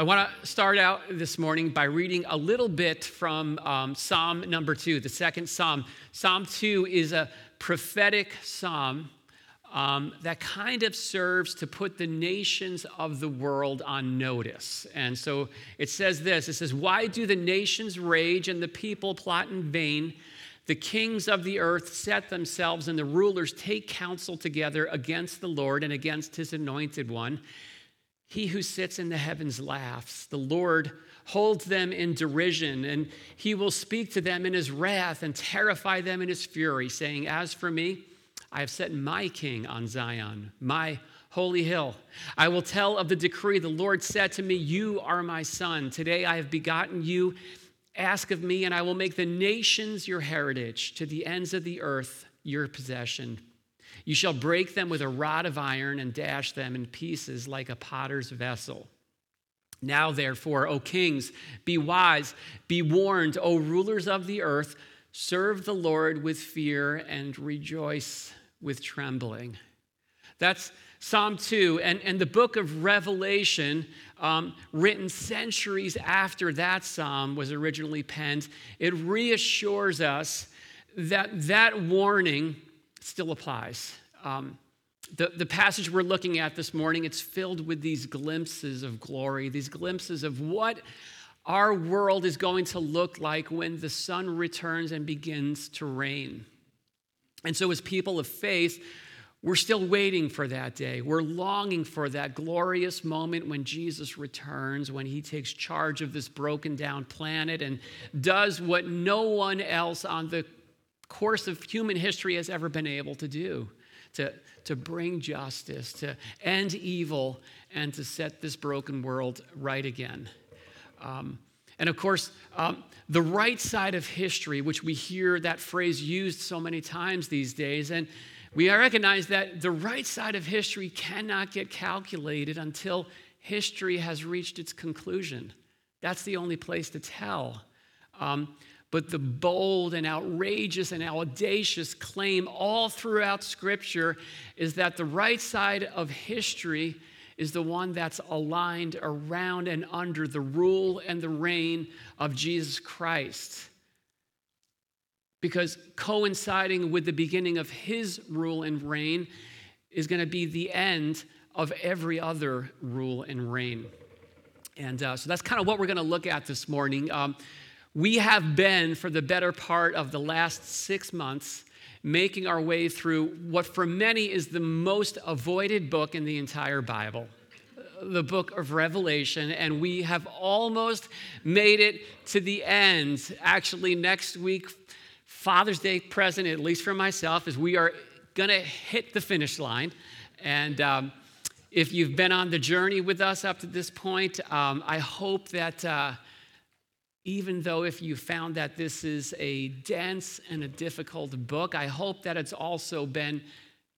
I want to start out this morning by reading a little bit from um, Psalm number two, the second Psalm. Psalm two is a prophetic psalm um, that kind of serves to put the nations of the world on notice. And so it says this it says, Why do the nations rage and the people plot in vain? The kings of the earth set themselves, and the rulers take counsel together against the Lord and against his anointed one. He who sits in the heavens laughs. The Lord holds them in derision, and he will speak to them in his wrath and terrify them in his fury, saying, As for me, I have set my king on Zion, my holy hill. I will tell of the decree. The Lord said to me, You are my son. Today I have begotten you. Ask of me, and I will make the nations your heritage, to the ends of the earth your possession. You shall break them with a rod of iron and dash them in pieces like a potter's vessel. Now, therefore, O kings, be wise, be warned, O rulers of the earth, serve the Lord with fear and rejoice with trembling. That's Psalm 2. And, and the book of Revelation, um, written centuries after that psalm was originally penned, it reassures us that that warning still applies. Um, the, the passage we're looking at this morning, it's filled with these glimpses of glory, these glimpses of what our world is going to look like when the son returns and begins to reign. And so, as people of faith, we're still waiting for that day. We're longing for that glorious moment when Jesus returns, when he takes charge of this broken down planet and does what no one else on the course of human history has ever been able to do to, to bring justice, to end evil, and to set this broken world right again. Um, and of course, um, the right side of history, which we hear that phrase used so many times these days, and we recognize that the right side of history cannot get calculated until history has reached its conclusion. That's the only place to tell. Um, but the bold and outrageous and audacious claim all throughout Scripture is that the right side of history is the one that's aligned around and under the rule and the reign of Jesus Christ. Because coinciding with the beginning of his rule and reign is going to be the end of every other rule and reign. And uh, so that's kind of what we're going to look at this morning. Um, we have been, for the better part of the last six months, making our way through what for many is the most avoided book in the entire Bible the book of Revelation, and we have almost made it to the end. Actually, next week, Father's Day present, at least for myself, is we are going to hit the finish line. And um, if you've been on the journey with us up to this point, um, I hope that. Uh, even though if you found that this is a dense and a difficult book, I hope that it's also been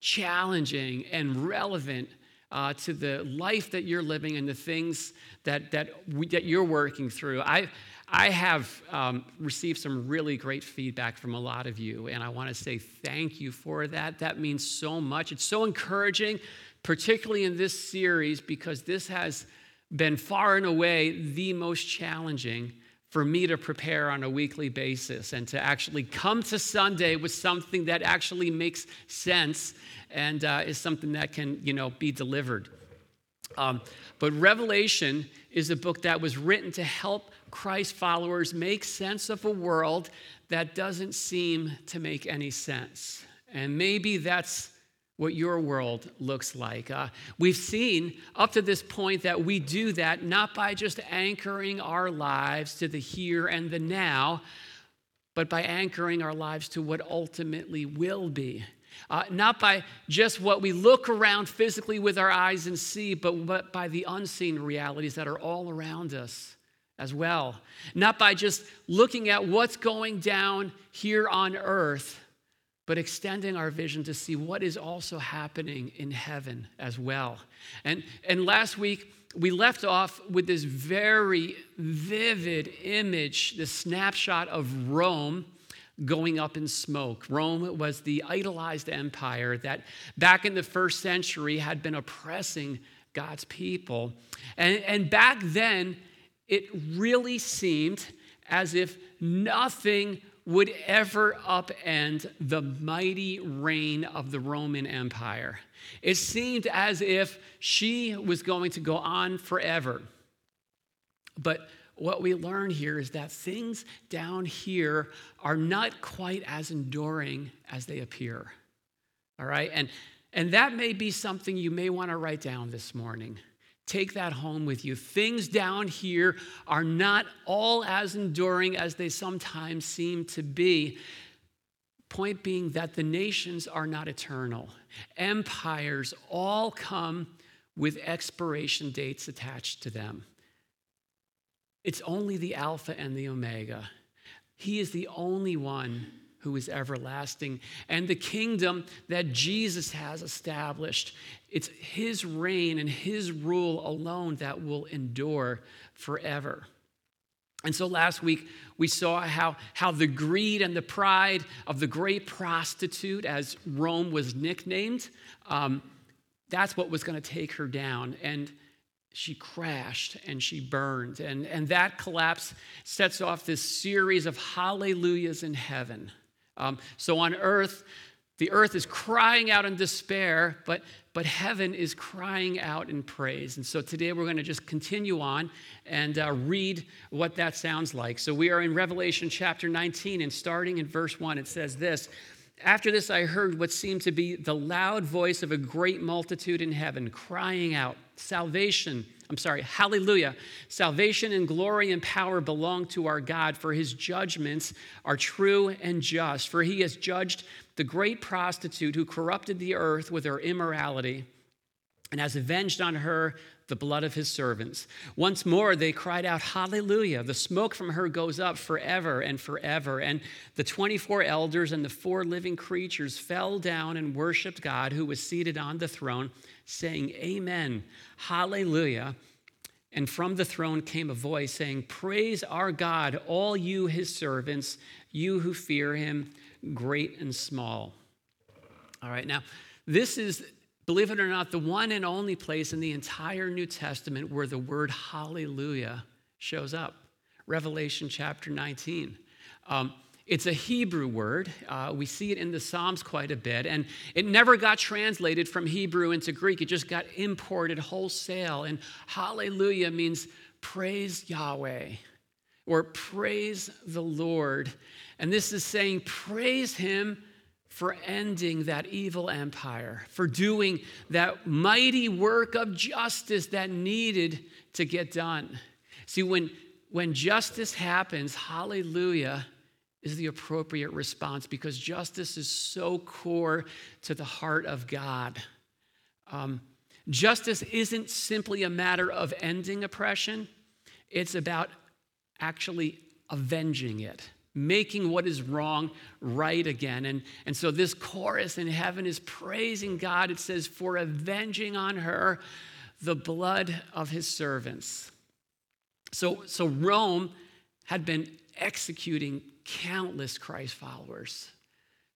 challenging and relevant uh, to the life that you're living and the things that, that, we, that you're working through. I, I have um, received some really great feedback from a lot of you, and I want to say thank you for that. That means so much. It's so encouraging, particularly in this series, because this has been far and away the most challenging for me to prepare on a weekly basis and to actually come to Sunday with something that actually makes sense and uh, is something that can, you know, be delivered. Um, but Revelation is a book that was written to help Christ followers make sense of a world that doesn't seem to make any sense. And maybe that's what your world looks like. Uh, we've seen up to this point that we do that not by just anchoring our lives to the here and the now, but by anchoring our lives to what ultimately will be. Uh, not by just what we look around physically with our eyes and see, but, but by the unseen realities that are all around us as well. Not by just looking at what's going down here on earth, but extending our vision to see what is also happening in heaven as well. And, and last week, we left off with this very vivid image, this snapshot of Rome going up in smoke. Rome was the idolized empire that back in the first century had been oppressing God's people. And, and back then, it really seemed as if nothing would ever upend the mighty reign of the Roman Empire. It seemed as if she was going to go on forever. But what we learn here is that things down here are not quite as enduring as they appear. All right? And, and that may be something you may want to write down this morning. Take that home with you. Things down here are not all as enduring as they sometimes seem to be. Point being that the nations are not eternal. Empires all come with expiration dates attached to them. It's only the Alpha and the Omega. He is the only one who is everlasting. And the kingdom that Jesus has established, it's his reign and his rule alone that will endure forever. And so last week, we saw how, how the greed and the pride of the great prostitute, as Rome was nicknamed, um, that's what was going to take her down. And she crashed and she burned. And, and that collapse sets off this series of hallelujahs in heaven. Um, so on earth, the earth is crying out in despair, but, but heaven is crying out in praise. And so today we're going to just continue on and uh, read what that sounds like. So we are in Revelation chapter 19, and starting in verse 1, it says this After this, I heard what seemed to be the loud voice of a great multitude in heaven crying out, Salvation I'm sorry, hallelujah. Salvation and glory and power belong to our God, for his judgments are true and just. For he has judged the great prostitute who corrupted the earth with her immorality and has avenged on her the blood of his servants. Once more they cried out, Hallelujah. The smoke from her goes up forever and forever. And the 24 elders and the four living creatures fell down and worshiped God who was seated on the throne saying, Amen, Hallelujah. And from the throne came a voice saying, Praise our God, all you his servants, you who fear him, great and small. All right, now, this is, believe it or not, the one and only place in the entire New Testament where the word hallelujah shows up. Revelation chapter 19. Um, it's a Hebrew word. Uh, we see it in the Psalms quite a bit. And it never got translated from Hebrew into Greek, it just got imported wholesale. And hallelujah means praise Yahweh or praise the Lord. And this is saying praise Him for ending that evil empire, for doing that mighty work of justice that needed to get done. See, when, when justice happens, hallelujah is the appropriate response because justice is so core to the heart of God. Um, justice isn't simply a matter of ending oppression, it's about actually avenging it, making what is wrong right again. And, and so this chorus in heaven is praising God. It says, For avenging on her the blood of his servants. So, so Rome had been executing countless Christ followers.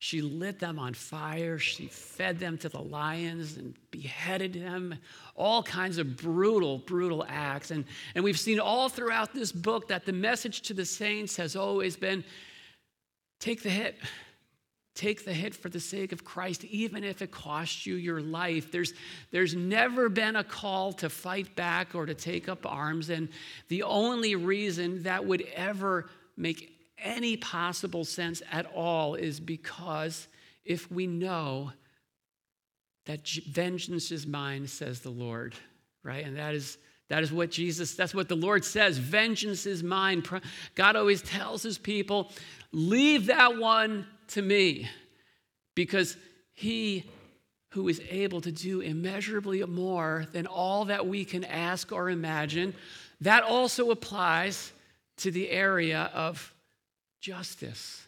She lit them on fire. She fed them to the lions and beheaded them. All kinds of brutal, brutal acts. And, and we've seen all throughout this book that the message to the saints has always been take the hit. Take the hit for the sake of Christ, even if it costs you your life. There's, there's never been a call to fight back or to take up arms. And the only reason that would ever make any possible sense at all is because if we know that vengeance is mine, says the Lord, right? And that is that is what Jesus, that's what the Lord says. Vengeance is mine. God always tells his people, leave that one to me. Because he who is able to do immeasurably more than all that we can ask or imagine, that also applies to the area of justice,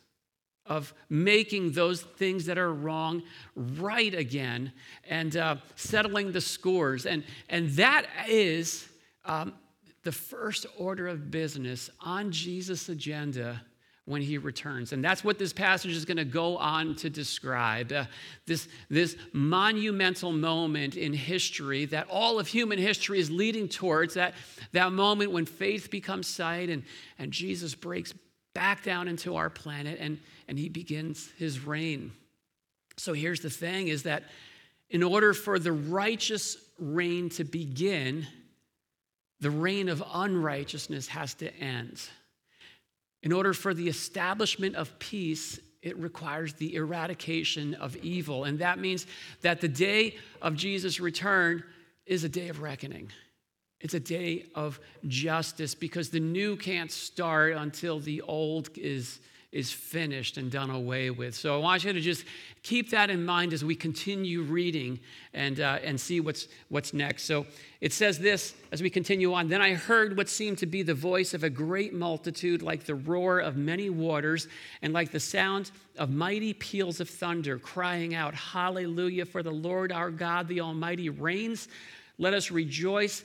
of making those things that are wrong right again and uh, settling the scores. And, and that is um, the first order of business on Jesus' agenda when he returns. And that's what this passage is going to go on to describe. Uh, this, this monumental moment in history that all of human history is leading towards, that, that moment when faith becomes sight and, and Jesus breaks back down into our planet and, and he begins his reign. So here's the thing is that in order for the righteous reign to begin, the reign of unrighteousness has to end. In order for the establishment of peace, it requires the eradication of evil. And that means that the day of Jesus' return is a day of reckoning. It's a day of justice because the new can't start until the old is is finished and done away with. So I want you to just keep that in mind as we continue reading and, uh, and see what's, what's next. So it says this as we continue on Then I heard what seemed to be the voice of a great multitude, like the roar of many waters, and like the sound of mighty peals of thunder, crying out, Hallelujah, for the Lord our God, the Almighty, reigns. Let us rejoice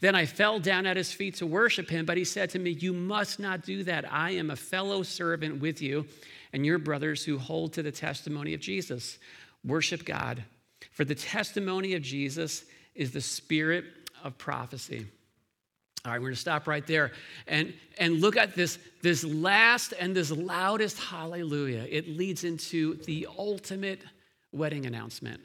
Then I fell down at his feet to worship him, but he said to me, You must not do that. I am a fellow servant with you and your brothers who hold to the testimony of Jesus. Worship God. For the testimony of Jesus is the spirit of prophecy. All right, we're going to stop right there and, and look at this, this last and this loudest hallelujah. It leads into the ultimate wedding announcement.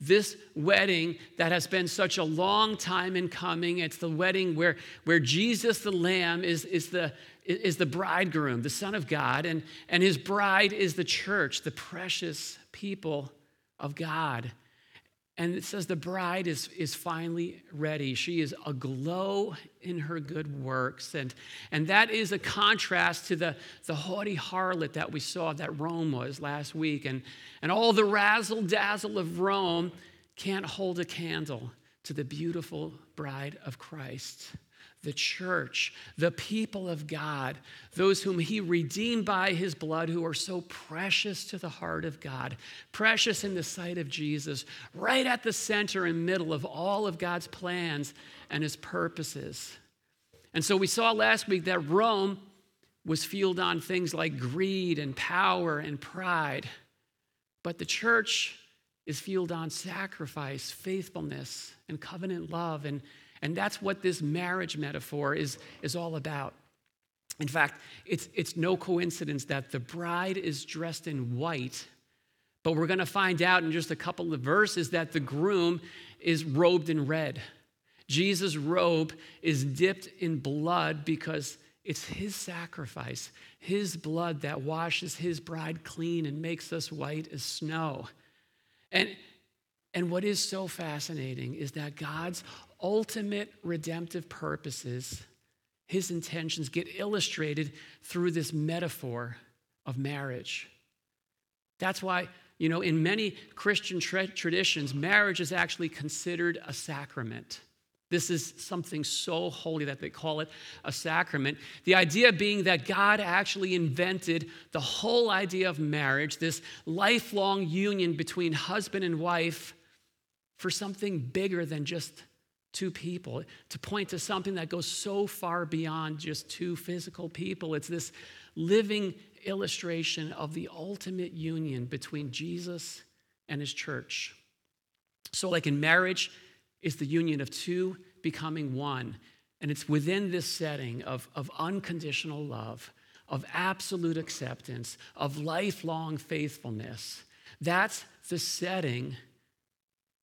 This wedding that has been such a long time in coming, it's the wedding where, where Jesus the Lamb is, is, the, is the bridegroom, the Son of God, and, and his bride is the church, the precious people of God. And it says the bride is, is finally ready. She is aglow in her good works. And, and that is a contrast to the, the haughty harlot that we saw that Rome was last week. And, and all the razzle dazzle of Rome can't hold a candle to the beautiful bride of Christ the church, the people of God, those whom He redeemed by His blood, who are so precious to the heart of God, precious in the sight of Jesus, right at the center and middle of all of God's plans and His purposes. And so we saw last week that Rome was fueled on things like greed and power and pride, but the church is fueled on sacrifice, faithfulness, and covenant love and and that's what this marriage metaphor is, is all about. In fact, it's, it's no coincidence that the bride is dressed in white, but we're going to find out in just a couple of verses that the groom is robed in red. Jesus' robe is dipped in blood because it's his sacrifice, his blood that washes his bride clean and makes us white as snow. And, and what is so fascinating is that God's ultimate redemptive purposes, his intentions get illustrated through this metaphor of marriage. That's why, you know, in many Christian tra- traditions, marriage is actually considered a sacrament. This is something so holy that they call it a sacrament. The idea being that God actually invented the whole idea of marriage, this lifelong union between husband and wife, for something bigger than just two people, to point to something that goes so far beyond just two physical people. It's this living illustration of the ultimate union between Jesus and his church. So, like in marriage, is the union of two becoming one. And it's within this setting of, of unconditional love, of absolute acceptance, of lifelong faithfulness. That's the setting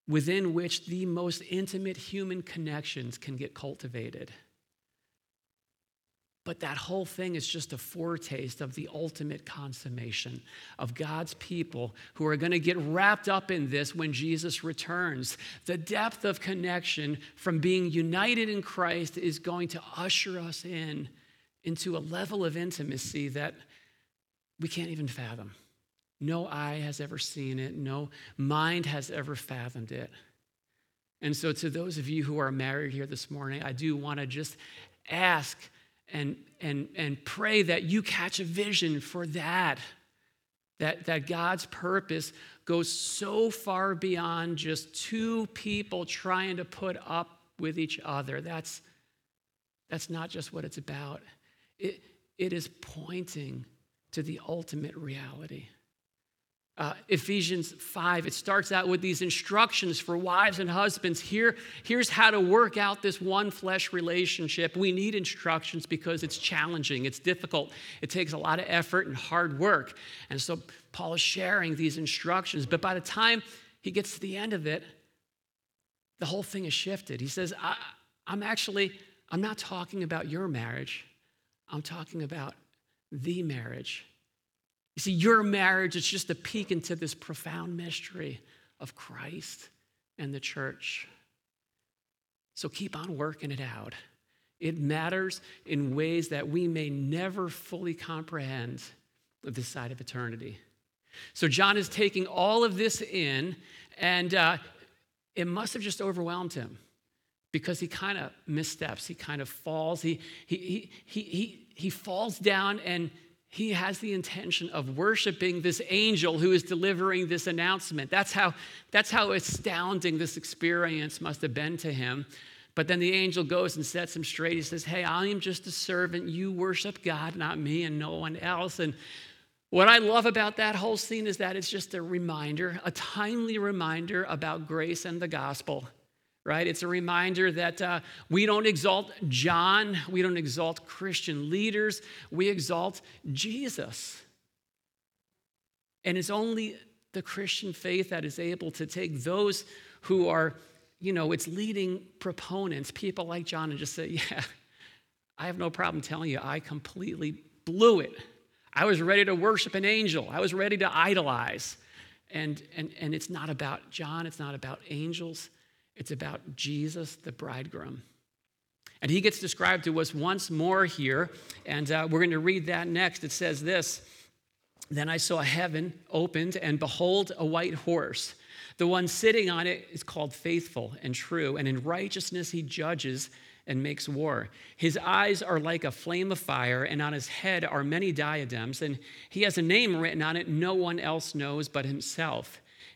within which the most intimate human connections can get cultivated. But that whole thing is just a foretaste of the ultimate consummation of God's people who are going to get wrapped up in this when Jesus returns. The depth of connection from being united in Christ is going to usher us in into a level of intimacy that we can't even fathom. No eye has ever seen it, no mind has ever fathomed it. And so, to those of you who are married here this morning, I do want to just ask and, and, and pray that you catch a vision for that. That, that God's purpose goes so far beyond just two people trying to put up with each other. That's, that's not just what it's about. It, it is pointing to the ultimate reality uh, Ephesians 5, it starts out with these instructions for wives and husbands. Here, here's how to work out this one flesh relationship. We need instructions because it's challenging, it's difficult, it takes a lot of effort and hard work. And so Paul is sharing these instructions. But by the time he gets to the end of it, the whole thing is shifted. He says, I'm actually, I'm not talking about your marriage, I'm talking about the marriage you see, your marriage is just a peek into this profound mystery of Christ and the church. So keep on working it out. It matters in ways that we may never fully comprehend this side of eternity. So John is taking all of this in, and uh, it must have just overwhelmed him because he kind of missteps. He kind of falls. He, he, he, he, he, he falls down and he has the intention of worshiping this angel who is delivering this announcement. That's how, that's how astounding this experience must have been to him. But then the angel goes and sets him straight. He says, Hey, I am just a servant. You worship God, not me and no one else. And what I love about that whole scene is that it's just a reminder, a timely reminder about grace and the gospel right? It's a reminder that uh, we don't exalt John, we don't exalt Christian leaders, we exalt Jesus. And it's only the Christian faith that is able to take those who are, you know, its leading proponents, people like John, and just say, yeah, I have no problem telling you, I completely blew it. I was ready to worship an angel, I was ready to idolize. And, and, and it's not about John, it's not about angels, it's about Jesus, the bridegroom. And he gets described to us once more here, and uh, we're going to read that next. It says this Then I saw heaven opened, and behold, a white horse. The one sitting on it is called faithful and true, and in righteousness he judges and makes war. His eyes are like a flame of fire, and on his head are many diadems, and he has a name written on it no one else knows but himself.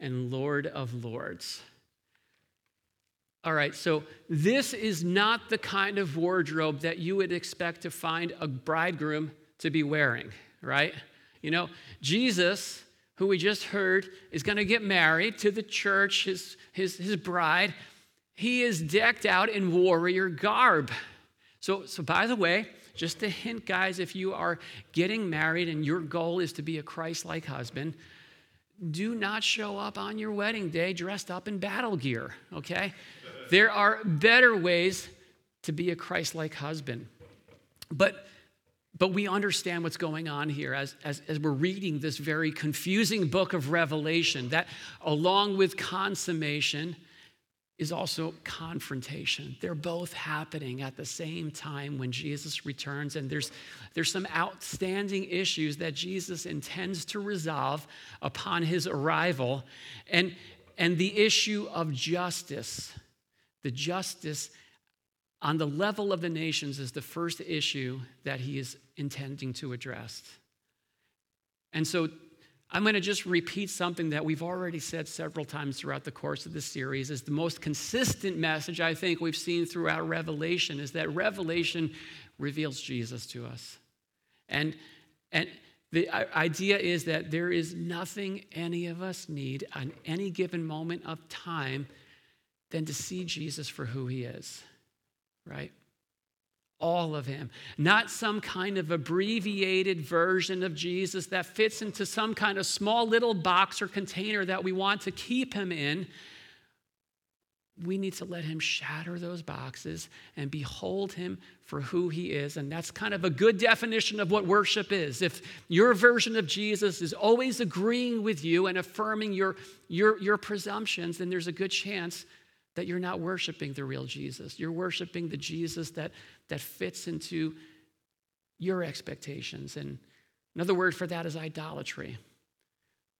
and Lord of Lords. All right, so this is not the kind of wardrobe that you would expect to find a bridegroom to be wearing, right? You know, Jesus, who we just heard, is going to get married to the church, his, his, his bride. He is decked out in warrior garb. So, so, by the way, just a hint, guys, if you are getting married and your goal is to be a Christ like husband, do not show up on your wedding day dressed up in battle gear, okay? There are better ways to be a Christ like husband. But but we understand what's going on here as, as, as, we're reading this very confusing book of Revelation, that along with consummation, is also confrontation. They're both happening at the same time when Jesus returns, and there's, there's some outstanding issues that Jesus intends to resolve upon his arrival. And, and the issue of justice, the justice on the level of the nations, is the first issue that he is intending to address. And so I'm going to just repeat something that we've already said several times throughout the course of the series is the most consistent message I think we've seen throughout Revelation is that Revelation reveals Jesus to us. And and the uh, idea is that there is nothing any of us need on any given moment of time than to see Jesus for who he is. Right? All of him, not some kind of abbreviated version of Jesus that fits into some kind of small little box or container that we want to keep him in. We need to let him shatter those boxes and behold him for who he is. And that's kind of a good definition of what worship is. If your version of Jesus is always agreeing with you and affirming your, your, your presumptions, then there's a good chance that you're not worshiping the real Jesus. You're worshiping the Jesus that, that fits into your expectations. And another word for that is idolatry.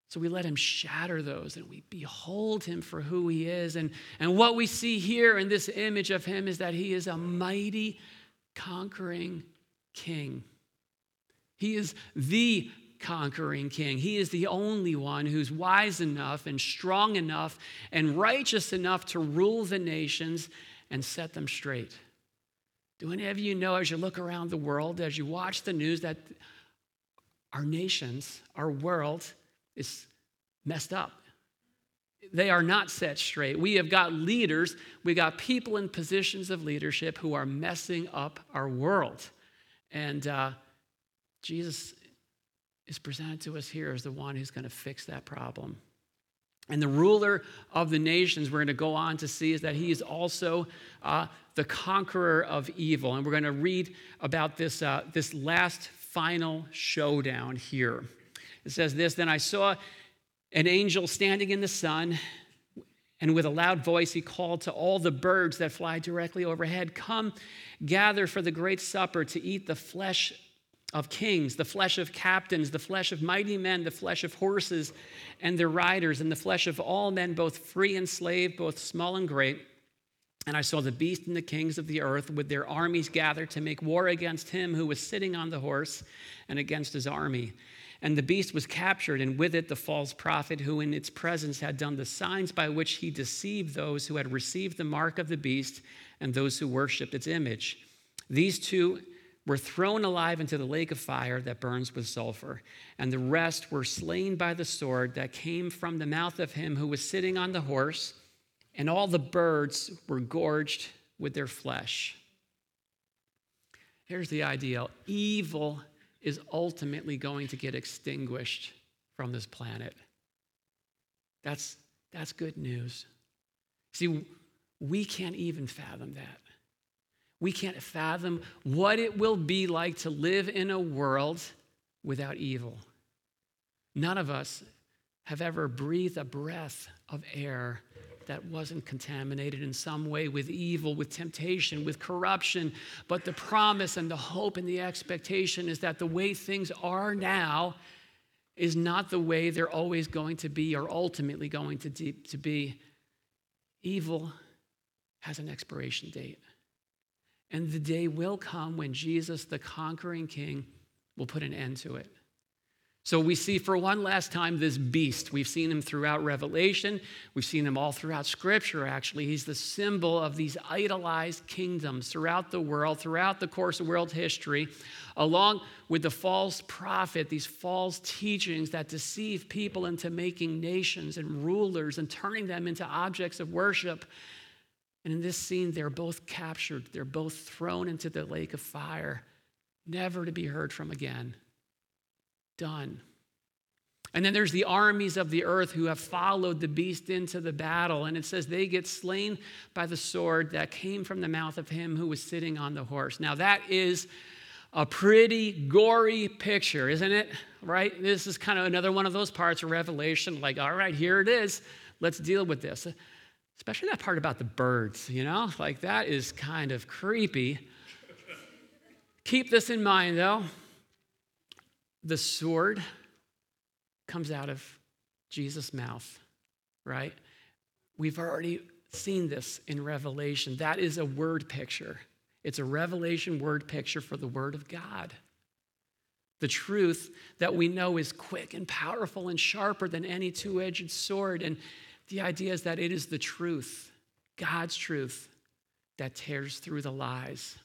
So we let him shatter those and we behold him for who he is. And, and what we see here in this image of him is that he is a mighty, conquering king. He is the conquering king. He is the only one who's wise enough and strong enough and righteous enough to rule the nations and set them straight. Do any of you know, as you look around the world, as you watch the news, that our nations, our world is messed up? They are not set straight. We have got leaders, we got people in positions of leadership who are messing up our world. And uh, Jesus is presented to us here as the one who's going to fix that problem. And the ruler of the nations, we're going to go on to see, is that he is also uh, the conqueror of evil. And we're going to read about this, uh, this last final showdown here. It says this Then I saw an angel standing in the sun, and with a loud voice he called to all the birds that fly directly overhead Come, gather for the great supper to eat the flesh of kings, the flesh of captains, the flesh of mighty men, the flesh of horses and their riders, and the flesh of all men, both free and slave, both small and great. And I saw the beast and the kings of the earth with their armies gathered to make war against him who was sitting on the horse and against his army. And the beast was captured, and with it the false prophet who in its presence had done the signs by which he deceived those who had received the mark of the beast and those who worshiped its image. These two were thrown alive into the lake of fire that burns with sulfur, and the rest were slain by the sword that came from the mouth of him who was sitting on the horse, and all the birds were gorged with their flesh. Here's the ideal evil is ultimately going to get extinguished from this planet. That's, that's good news. See, we can't even fathom that. We can't fathom what it will be like to live in a world without evil. None of us have ever breathed a breath of air that wasn't contaminated in some way with evil, with temptation, with corruption. But the promise and the hope and the expectation is that the way things are now is not the way they're always going to be or ultimately going to, to be. Evil has an expiration date. And the day will come when Jesus, the conquering king, will put an end to it. So we see for one last time this beast. We've seen him throughout Revelation. We've seen him all throughout Scripture, actually. He's the symbol of these idolized kingdoms throughout the world, throughout the course of world history, along with the false prophet, these false teachings that deceive people into making nations and rulers and turning them into objects of worship and in this scene, they're both captured, they're both thrown into the lake of fire, never to be heard from again. Done. And then there's the armies of the earth who have followed the beast into the battle. And it says they get slain by the sword that came from the mouth of him who was sitting on the horse. Now, that is a pretty gory picture, isn't it? Right? This is kind of another one of those parts of Revelation like, all right, here it is. Let's deal with this especially that part about the birds, you know? Like that is kind of creepy. Keep this in mind though. The sword comes out of Jesus' mouth, right? We've already seen this in Revelation. That is a word picture. It's a revelation word picture for the Word of God. The truth that we know is quick and powerful and sharper than any two edged sword. And the idea is that it is the truth, God's truth, that tears through the lies.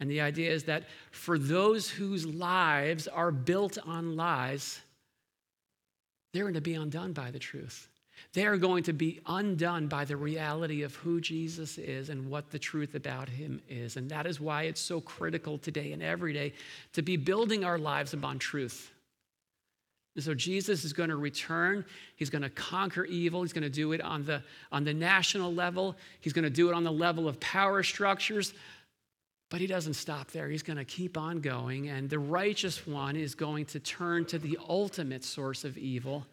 And the idea is that for those whose lives are built on lies, they're going to be undone by the truth. They are going to be undone by the reality of who Jesus is and what the truth about him is. And that is why it's so critical today and every day to be building our lives upon truth. And so Jesus is going to return. He's going to conquer evil. He's going to do it on the, on the national level. He's going to do it on the level of power structures. But he doesn't stop there. He's going to keep on going. And the righteous one is going to turn to the ultimate source of evil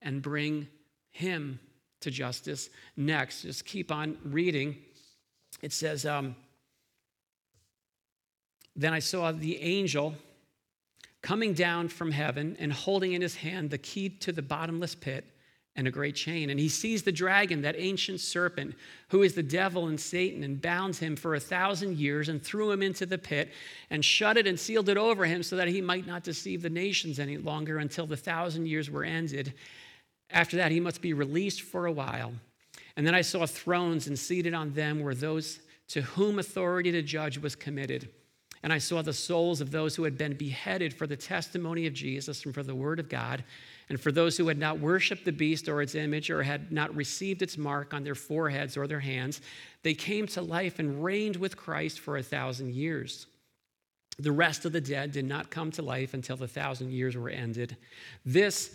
and bring him to justice next. Just keep on reading. It says, um, Then I saw the angel coming down from heaven and holding in his hand the key to the bottomless pit and a great chain. And he sees the dragon, that ancient serpent, who is the devil and Satan, and bounds him for a thousand years and threw him into the pit and shut it and sealed it over him so that he might not deceive the nations any longer until the thousand years were ended. After that, he must be released for a while. And then I saw thrones, and seated on them were those to whom authority to judge was committed. And I saw the souls of those who had been beheaded for the testimony of Jesus and for the word of God, and for those who had not worshiped the beast or its image or had not received its mark on their foreheads or their hands. They came to life and reigned with Christ for a thousand years. The rest of the dead did not come to life until the thousand years were ended. This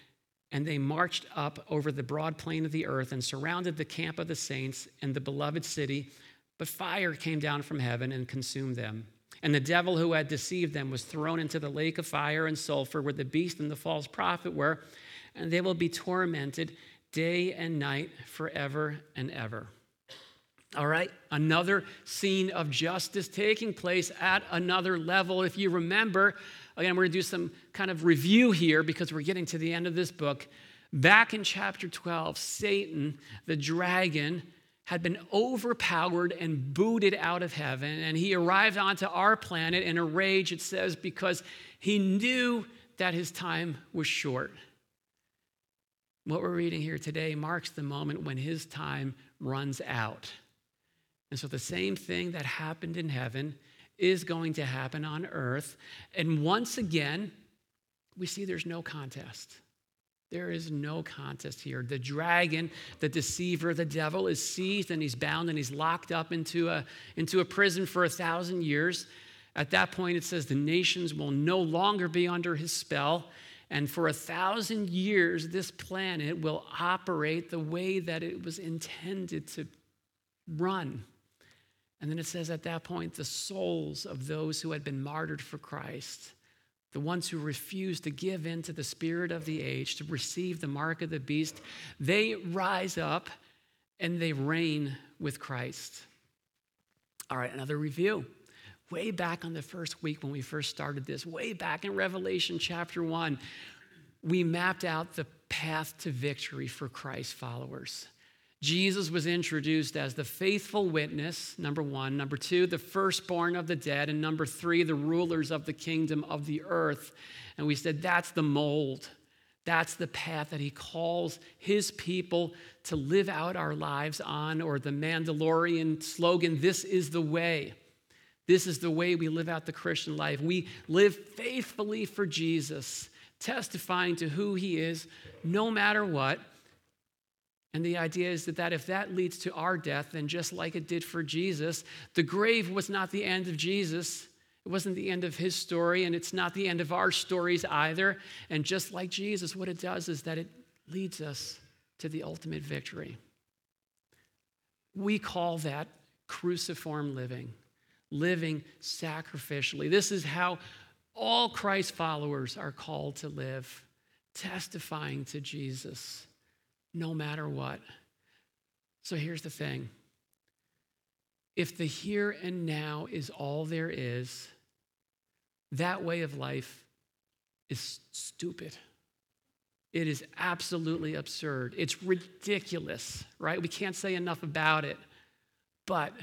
and they marched up over the broad plain of the earth and surrounded the camp of the saints and the beloved city. But fire came down from heaven and consumed them. And the devil who had deceived them was thrown into the lake of fire and sulfur where the beast and the false prophet were, and they will be tormented day and night forever and ever. All right, another scene of justice taking place at another level. If you remember, Again, we're going to do some kind of review here because we're getting to the end of this book. Back in chapter 12, Satan, the dragon, had been overpowered and booted out of heaven. And he arrived onto our planet in a rage, it says, because he knew that his time was short. What we're reading here today marks the moment when his time runs out. And so, the same thing that happened in heaven is going to happen on earth. And once again, we see there's no contest. There is no contest here. The dragon, the deceiver, the devil is seized and he's bound and he's locked up into a, into a prison for a thousand years. At that point, it says the nations will no longer be under his spell. And for a thousand years, this planet will operate the way that it was intended to run. And then it says at that point, the souls of those who had been martyred for Christ, the ones who refused to give in to the spirit of the age, to receive the mark of the beast, they rise up and they reign with Christ. All right, another review. Way back on the first week when we first started this, way back in Revelation chapter 1, we mapped out the path to victory for Christ followers. Jesus was introduced as the faithful witness, number one. Number two, the firstborn of the dead. And number three, the rulers of the kingdom of the earth. And we said that's the mold. That's the path that he calls his people to live out our lives on, or the Mandalorian slogan, This is the way. This is the way we live out the Christian life. We live faithfully for Jesus, testifying to who he is no matter what and the idea is that, that if that leads to our death, then just like it did for Jesus, the grave was not the end of Jesus. It wasn't the end of his story, and it's not the end of our stories either. And just like Jesus, what it does is that it leads us to the ultimate victory. We call that cruciform living, living sacrificially. This is how all Christ followers are called to live, testifying to Jesus no matter what. So here's the thing if the here and now is all there is, that way of life is stupid. It is absolutely absurd. It's ridiculous, right? We can't say enough about it. But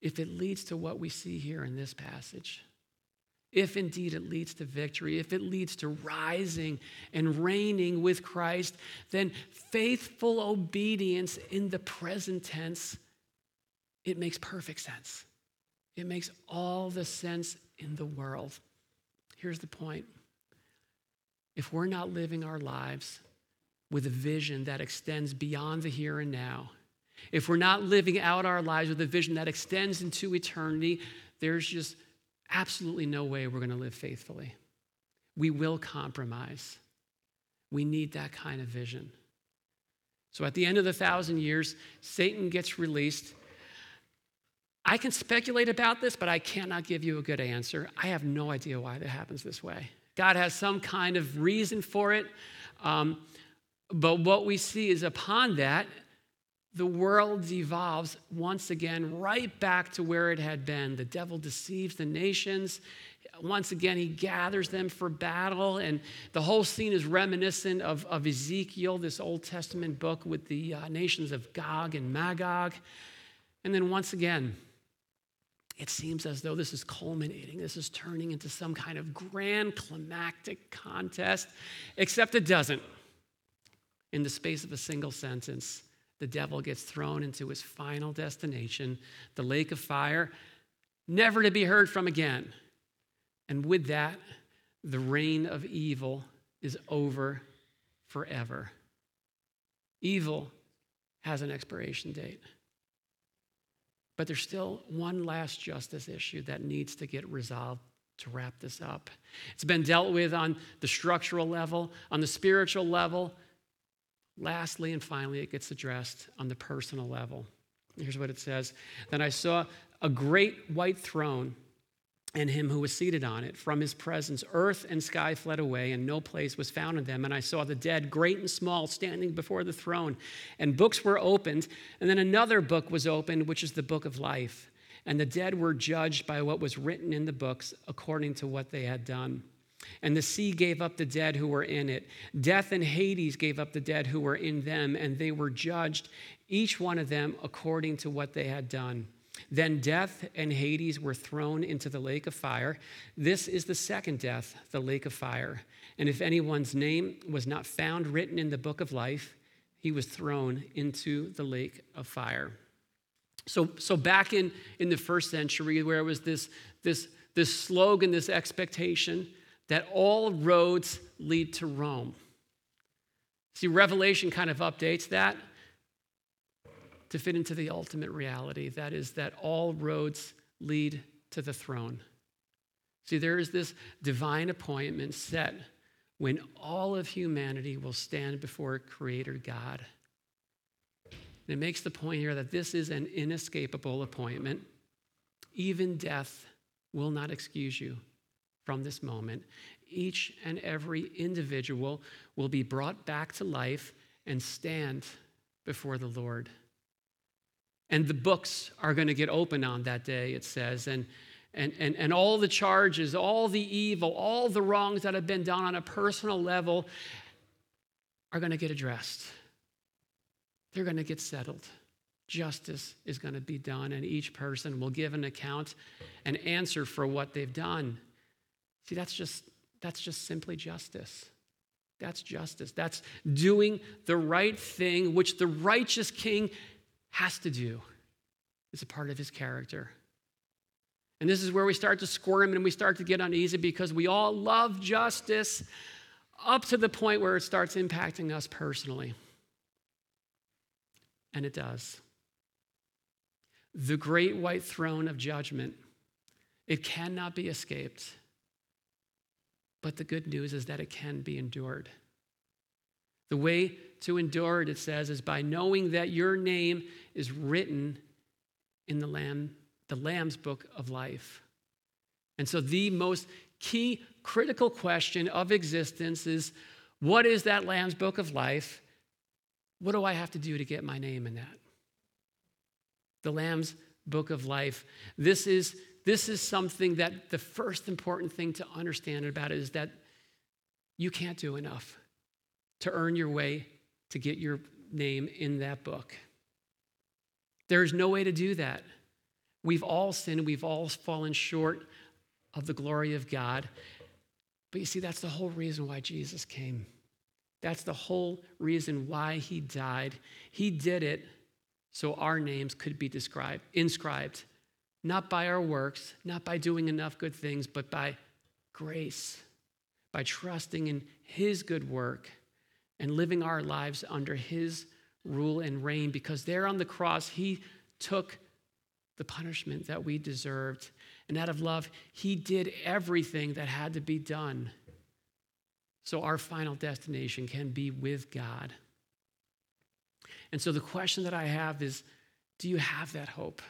if it leads to what we see here in this passage, if indeed it leads to victory, if it leads to rising and reigning with Christ, then faithful obedience in the present tense, it makes perfect sense. It makes all the sense in the world. Here's the point if we're not living our lives with a vision that extends beyond the here and now, if we're not living out our lives with a vision that extends into eternity, there's just absolutely no way we're going to live faithfully. We will compromise. We need that kind of vision. So at the end of the thousand years, Satan gets released. I can speculate about this, but I cannot give you a good answer. I have no idea why that happens this way. God has some kind of reason for it. Um, but what we see is upon that, the world devolves once again right back to where it had been. The devil deceives the nations. Once again, he gathers them for battle. And the whole scene is reminiscent of, of Ezekiel, this Old Testament book with the uh, nations of Gog and Magog. And then once again, it seems as though this is culminating. This is turning into some kind of grand climactic contest, except it doesn't. In the space of a single sentence, the devil gets thrown into his final destination, the lake of fire, never to be heard from again. And with that, the reign of evil is over forever. Evil has an expiration date. But there's still one last justice issue that needs to get resolved to wrap this up. It's been dealt with on the structural level, on the spiritual level, Lastly and finally, it gets addressed on the personal level. Here's what it says Then I saw a great white throne and him who was seated on it. From his presence, earth and sky fled away, and no place was found in them. And I saw the dead, great and small, standing before the throne. And books were opened. And then another book was opened, which is the book of life. And the dead were judged by what was written in the books according to what they had done. And the sea gave up the dead who were in it. Death and Hades gave up the dead who were in them, and they were judged, each one of them according to what they had done. Then death and Hades were thrown into the lake of fire. This is the second death, the lake of fire. And if anyone's name was not found written in the book of life, he was thrown into the lake of fire. So, so back in, in the first century, where it was this, this, this slogan, this expectation, that all roads lead to Rome. See, Revelation kind of updates that to fit into the ultimate reality that is, that all roads lead to the throne. See, there is this divine appointment set when all of humanity will stand before Creator God. And it makes the point here that this is an inescapable appointment. Even death will not excuse you from this moment, each and every individual will be brought back to life and stand before the Lord. And the books are going to get open on that day, it says. And, and, and, and all the charges, all the evil, all the wrongs that have been done on a personal level are going to get addressed. They're going to get settled. Justice is going to be done, and each person will give an account and answer for what they've done. See, that's just, that's just simply justice. That's justice. That's doing the right thing, which the righteous king has to do. It's a part of his character. And this is where we start to squirm and we start to get uneasy because we all love justice up to the point where it starts impacting us personally. And it does. The great white throne of judgment, it cannot be escaped. But the good news is that it can be endured. The way to endure it, it says, is by knowing that your name is written in the Lamb, the Lamb's book of life. And so the most key critical question of existence is what is that Lamb's book of life? What do I have to do to get my name in that? The Lamb's book of life. This is this is something that the first important thing to understand about it is that you can't do enough. to earn your way to get your name in that book. There's no way to do that. We've all sinned, we've all fallen short of the glory of God. But you see, that's the whole reason why Jesus came. That's the whole reason why he died. He did it so our names could be described, inscribed, not by our works, not by doing enough good things, but by grace, by trusting in his good work and living our lives under his rule and reign because there on the cross he took the punishment that we deserved and out of love he did everything that had to be done so our final destination can be with God. And so the question that I have is do you have that hope?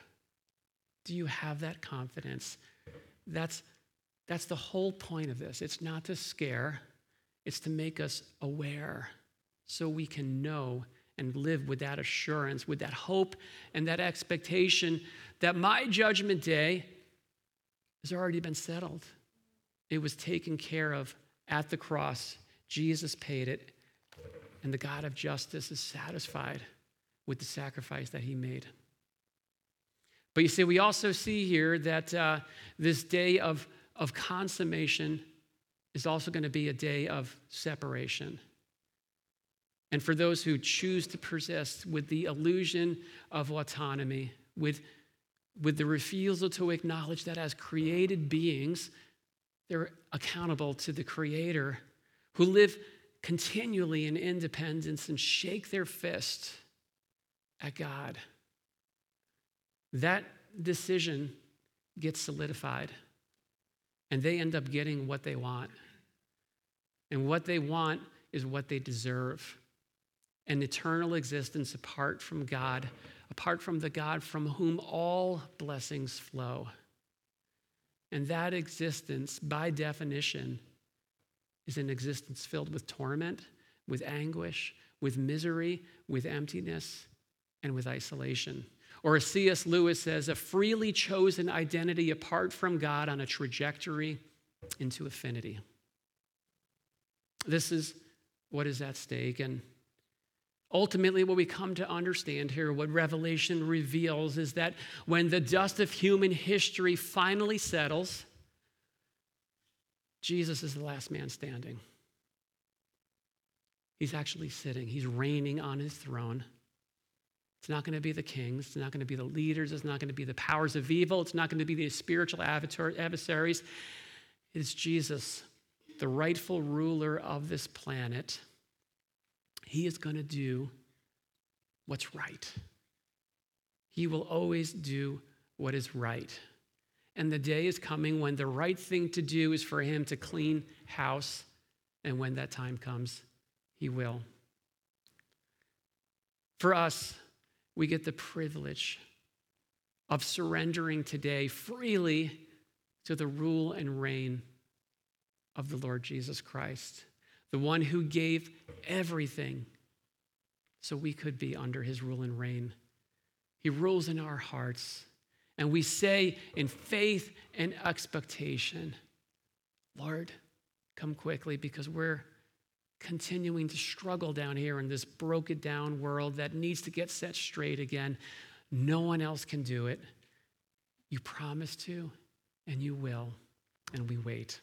Do you have that confidence? That's, that's the whole point of this. It's not to scare, it's to make us aware so we can know and live with that assurance, with that hope and that expectation that my judgment day has already been settled. It was taken care of at the cross. Jesus paid it, and the God of justice is satisfied with the sacrifice that he made. But you see, we also see here that uh, this day of, of consummation is also going to be a day of separation. And for those who choose to persist with the illusion of autonomy, with, with the refusal to acknowledge that as created beings, they're accountable to the Creator, who live continually in independence and shake their fist at God. That decision gets solidified, and they end up getting what they want. And what they want is what they deserve an eternal existence apart from God, apart from the God from whom all blessings flow. And that existence, by definition, is an existence filled with torment, with anguish, with misery, with emptiness, and with isolation. Or as C.S. Lewis says, a freely chosen identity apart from God on a trajectory into affinity. This is what is at stake. And Ultimately, what we come to understand here, what Revelation reveals, is that when the dust of human history finally settles, Jesus is the last man standing. He's actually sitting, he's reigning on his throne. It's not going to be the kings. It's not going to be the leaders. It's not going to be the powers of evil. It's not going to be the spiritual adversaries. It's Jesus, the rightful ruler of this planet he is going to do what's right. He will always do what is right. And the day is coming when the right thing to do is for him to clean house. And when that time comes, he will. For us, we get the privilege of surrendering today freely to the rule and reign of the Lord Jesus Christ the one who gave everything so we could be under his rule and reign. He rules in our hearts. And we say in faith and expectation, Lord, come quickly because we're continuing to struggle down here in this broken down world that needs to get set straight again. No one else can do it. You promise to, and you will, and we wait.